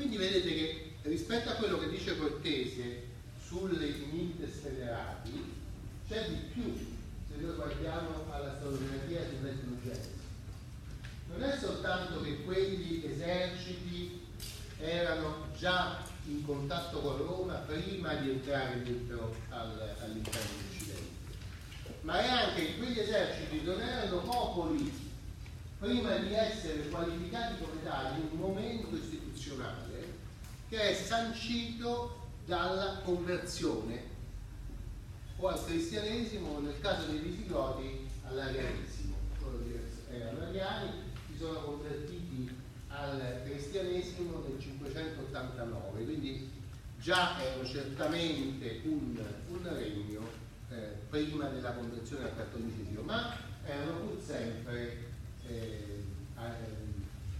Quindi vedete che rispetto a quello che dice Cortese sulle Mintes federati, c'è di più se noi guardiamo alla storiografia sull'etnogenesi. Non è soltanto che quegli eserciti erano già in contatto con Roma prima di entrare dentro al, all'interno dell'Occidente, ma è anche che quegli eserciti non erano popoli prima di essere qualificati come tali un momento istituzionale che è sancito dalla conversione o al cristianesimo o nel caso dei visigoti all'arianesimo. Loro erano ariani, si sono convertiti al cristianesimo nel 589, quindi già erano certamente un, un regno eh, prima della conversione al cattolicesimo, ma erano pur sempre eh,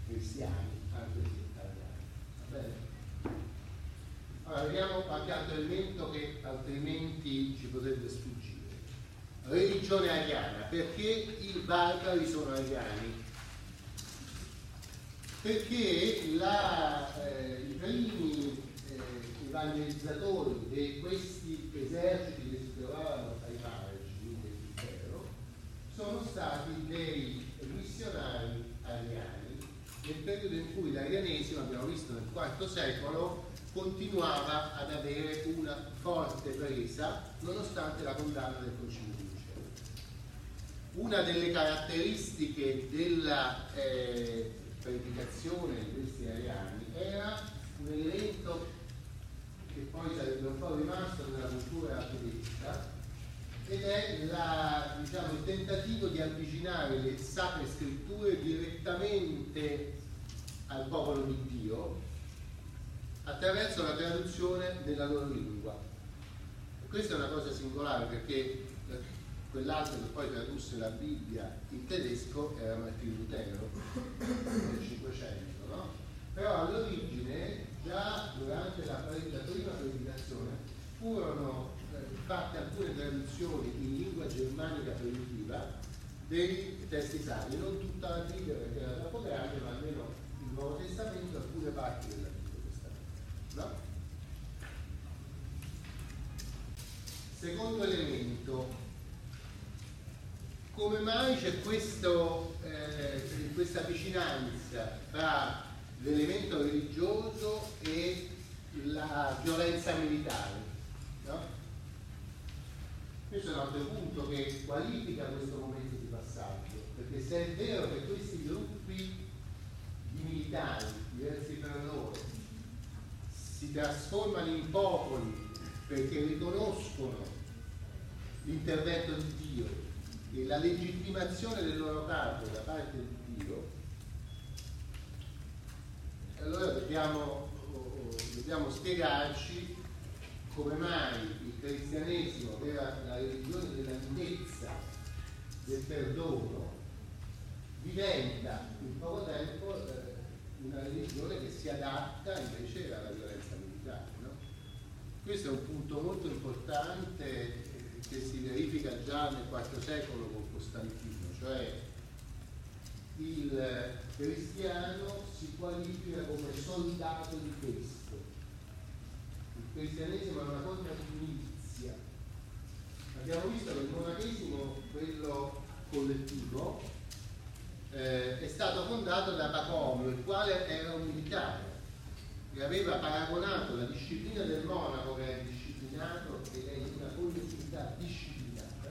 cristiani, anche se italiani. Allora, vediamo qualche altro elemento che altrimenti ci potrebbe sfuggire. Religione ariana, perché i barbari sono ariani? Perché la, eh, i primi eh, evangelizzatori di questi eserciti che si trovavano ai margini dell'impero sono stati dei missionari ariani nel periodo in cui l'arianesimo, abbiamo visto nel IV secolo, continuava ad avere una forte presa nonostante la condanna del Concilio di Nicea. Una delle caratteristiche della eh, predicazione di questi ariani era un elemento che poi sarebbe un po' rimasto nella cultura tedesca ed è la, diciamo, il tentativo di avvicinare le sacre scritture direttamente al popolo di Dio attraverso la traduzione della loro lingua. E questa è una cosa singolare perché eh, quell'altro che poi tradusse la Bibbia in tedesco era Martino Lutero nel 500, no? però all'origine già durante la, la prima predicazione furono fatte alcune traduzioni in lingua germanica primitiva dei testi sacri, non tutta la Bibbia perché era troppo grande, ma almeno il Nuovo Testamento e alcune parti della Bibbia. No? Secondo elemento, come mai c'è questo, eh, questa vicinanza tra l'elemento religioso e la violenza militare? No? Questo è altro punto che qualifica questo momento di passaggio, perché se è vero che questi gruppi di militari diversi tra loro si trasformano in popoli perché riconoscono l'intervento di Dio e la legittimazione del loro capo da parte di Dio, allora dobbiamo, dobbiamo spiegarci come mai il cristianesimo, era la religione della lentezza, del perdono, diventa in poco tempo eh, una religione che si adatta invece alla violenza militare. No? Questo è un punto molto importante eh, che si verifica già nel IV secolo con Costantino, cioè il cristiano si qualifica come soldato di Cristo. Cristianesimo è una forma di milizia. Abbiamo visto che il monachesimo, quello collettivo, eh, è stato fondato da Pacomio, il quale era un militare che aveva paragonato la disciplina del monaco che è disciplinato ed è una collettività disciplinata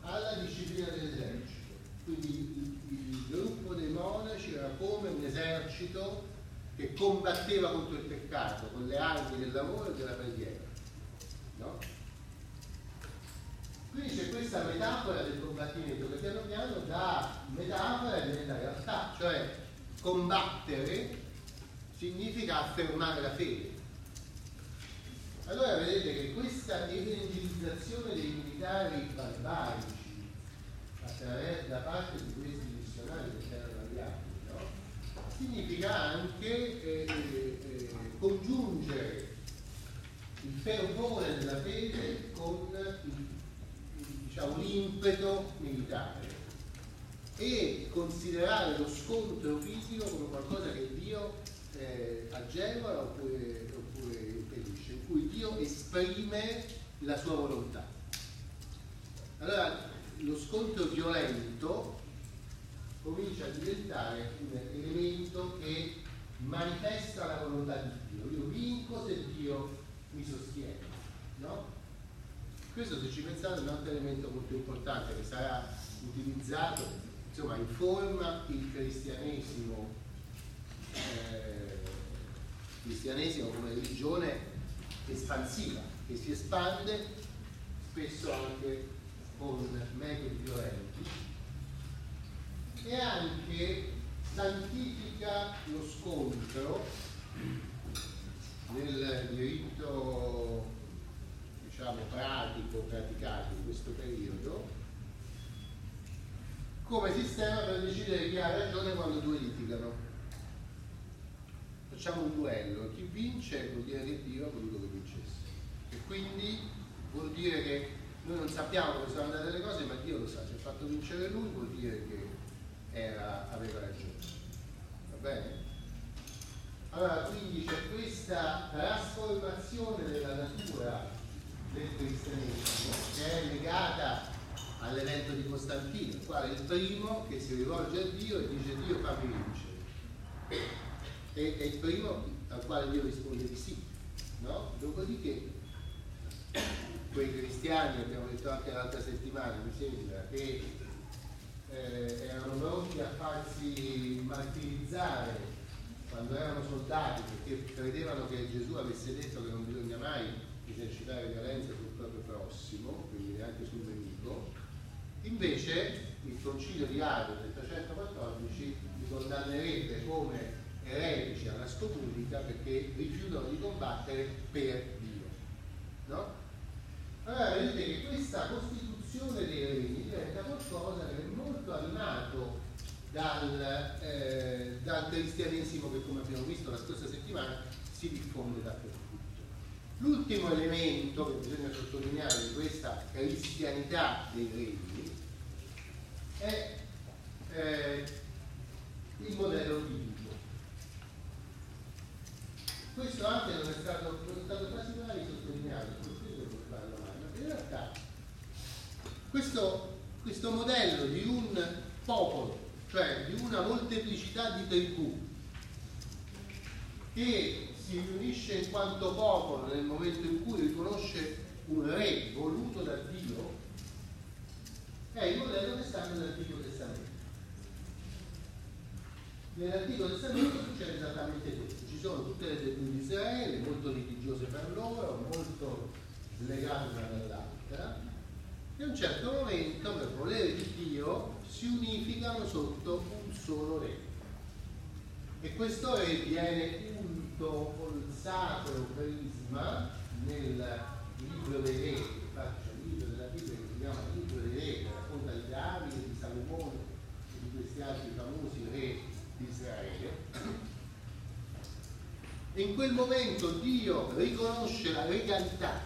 alla disciplina dell'esercito. Quindi il, il gruppo dei monaci era come un esercito che combatteva contro il peccato con le armi del lavoro e della preghiera. No? Quindi c'è questa metafora del combattimento che piano piano da metafora diventa realtà, cioè combattere significa affermare la fede. Allora vedete che questa evangelizzazione dei militari barbarici da parte di questi missionari che erano? Significa anche eh, eh, congiungere il fervore della fede con diciamo, l'impeto militare e considerare lo scontro fisico come qualcosa che Dio eh, agevola oppure, oppure impedisce, in cui Dio esprime la sua volontà. Allora lo scontro violento comincia a diventare un elemento che manifesta la volontà di Dio. Io vinco se Dio mi sostiene. No? Questo se ci pensate è un altro elemento molto importante che sarà utilizzato, insomma informa il cristianesimo, eh, cristianesimo come religione espansiva, che si espande spesso anche con metodi violenti e anche santifica lo scontro nel diritto diciamo pratico praticato in questo periodo come sistema per decidere chi ha ragione quando due litigano. Facciamo un duello chi vince vuol dire che Dio ha voluto che vincesse. E quindi vuol dire che noi non sappiamo come sono andate le cose ma Dio lo sa ci ha fatto vincere lui vuol dire che era, aveva ragione va bene? Allora, quindi c'è questa trasformazione della natura del cristianesimo che è legata all'evento di Costantino, il quale è il primo che si rivolge a Dio e dice Dio fammi vincere. E è il primo al quale Dio risponde di sì. No? Dopodiché quei cristiani, abbiamo detto anche l'altra settimana, mi sembra, che eh, erano pronti a farsi martirizzare quando erano soldati perché credevano che Gesù avesse detto che non bisogna mai esercitare violenza sul proprio prossimo, quindi neanche sul nemico, invece il concilio di Ario del 314 li condannerebbe come eretici alla scomunica perché rifiutano di combattere per Dio. No? Allora vedete che questa costituzione dei regni diventa qualcosa che molto animato dal, eh, dal cristianesimo che come abbiamo visto la scorsa settimana si diffonde dappertutto. L'ultimo elemento che bisogna sottolineare di questa cristianità dei regni è eh, il modello biblico. Questo anche non è stato, non è stato quasi mai sottolineato, ma in realtà questo, questo modello di un popolo cioè di una molteplicità di tribù che si riunisce in quanto popolo nel momento in cui riconosce un re voluto da Dio, è il modello che sta nell'Antico Testamento. Nell'Antico Testamento succede esattamente questo, ci sono tutte le tribù di Israele, molto litigiose per loro, molto slegate una dall'altra, e a un certo momento, per volere di Dio, si unificano sotto un solo re. E questo re viene unto col sacro prisma nel libro dei re, c'è un libro della Bibbia che si chiama Libro dei Re, che racconta di Davide, di Salomone e di questi altri famosi re di Israele. E in quel momento Dio riconosce la regalità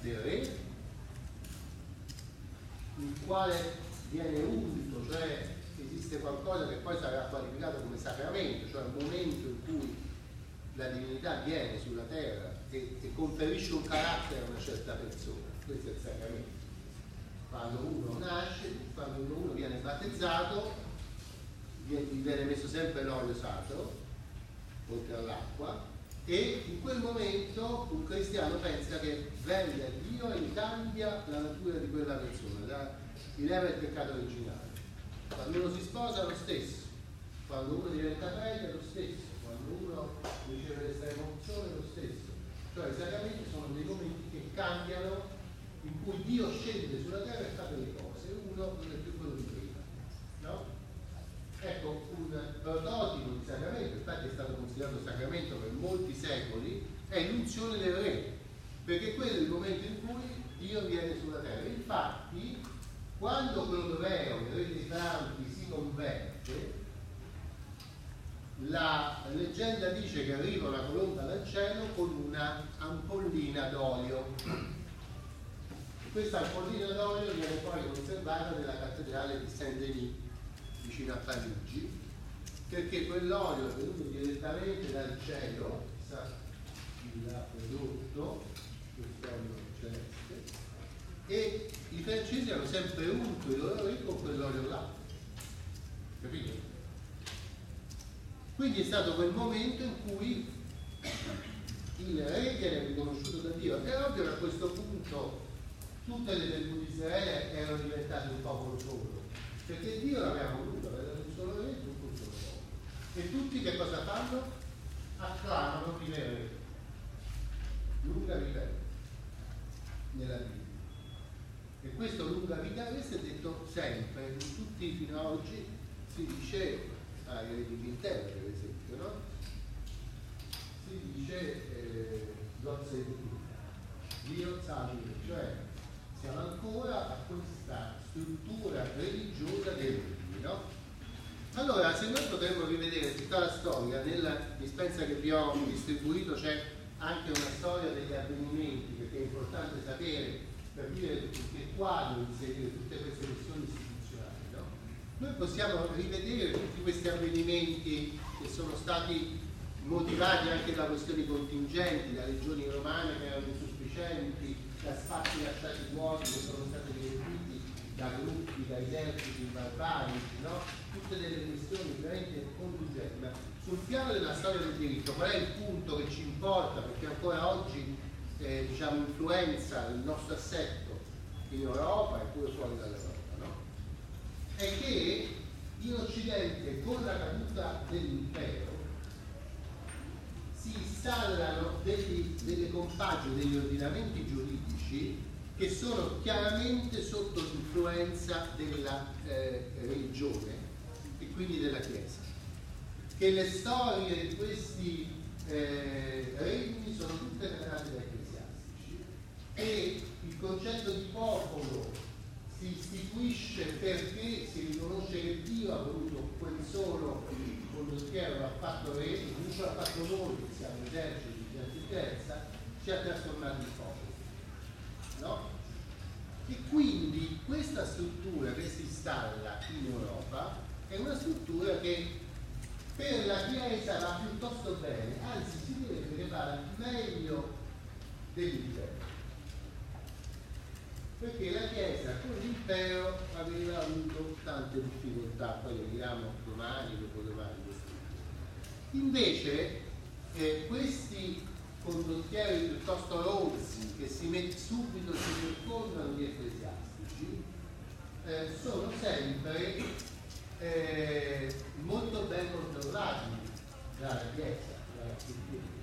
del re, il quale viene unto, cioè esiste qualcosa che poi sarà qualificato come sacramento, cioè un momento in cui la divinità viene sulla terra e, e conferisce un carattere a una certa persona, questo è il sacramento. Quando uno nasce, quando uno viene battezzato, gli viene messo sempre l'olio sacro, oltre all'acqua, e in quel momento un cristiano pensa che venga Dio e cambia la natura di quella persona, rileva il peccato originale. Quando uno si sposa lo stesso, quando uno diventa prete lo stesso, quando uno riceve l'estrema unzione lo stesso. Cioè i sacramenti sono dei momenti che cambiano, in cui Dio scende sulla terra e fa delle cose, uno non è più quello di prima. No? Ecco, un prototipo di sacramento, infatti è stato considerato sacramento per molti secoli, è l'unzione del re, perché quello è il momento in cui Dio viene sulla terra. Infatti, quando Clodoveo, il re dei Franchi, si converte, la leggenda dice che arriva una colonna dal cielo con una ampollina d'olio. Questa ampollina d'olio viene poi conservata nella cattedrale di Saint-Denis, vicino a Parigi, perché quell'olio è venuto direttamente dal cielo, quest'olio celeste, e i francesi hanno sempre unto i loro re con quell'olio là. Capito? Quindi è stato quel momento in cui il re viene riconosciuto da Dio. È ovvio che a questo punto tutte le tribù di Israele erano diventate un popolo solo, perché Dio l'aveva voluto, aveva un solo re e un solo popolo. E tutti che cosa fanno? Acclamano il re. Lunga vita nella Bibbia. E questo lunga vita questo è detto sempre, in tutti fino ad oggi si dice ai re d'Inghilterra per esempio, no? Si dice eh, God Dio salve, cioè siamo ancora a questa struttura religiosa dei regni, no? Allora, se noi potremmo rivedere tutta la storia, nella dispensa che vi ho distribuito c'è anche una storia degli avvenimenti, perché è importante sapere, per dire che quadro inserire tutte queste questioni istituzionali, no? Noi possiamo rivedere tutti questi avvenimenti che sono stati motivati anche da questioni contingenti, da legioni romane che erano insufficienti, da spazi lasciati vuoti che sono stati riempiti da gruppi, da eserciti barbarici, no? tutte delle questioni veramente contingenti. Ma sul piano della storia del diritto, qual è il punto che ci importa? Perché ancora oggi eh, diciamo, influenza il nostro assetto in Europa e pure fuori dall'Europa, no? È che in Occidente con la caduta dell'impero si installano degli, delle compagini, degli ordinamenti giuridici che sono chiaramente sotto l'influenza della eh, religione quindi della Chiesa. Che le storie di questi eh, regni sono tutte narrate dai ecclesiastici e il concetto di popolo si istituisce perché si riconosce che Dio ha voluto quel solo condottiero, l'ha fatto re, non ce l'ha fatto noi, che siamo eserciti di antichezza, ci ha trasformati in popolo. No? E quindi questa struttura che si installa in Europa è una struttura che per la Chiesa va piuttosto bene, anzi si deve che va meglio dell'impero. Perché la Chiesa con l'impero aveva avuto tante difficoltà, poi vediamo domani, dopodomani. Invece eh, questi condottieri piuttosto rozzi che si met- subito si circondano gli ecclesiastici eh, sono sempre eh, molto ben controllati dalla Chiesa, dalla cultura.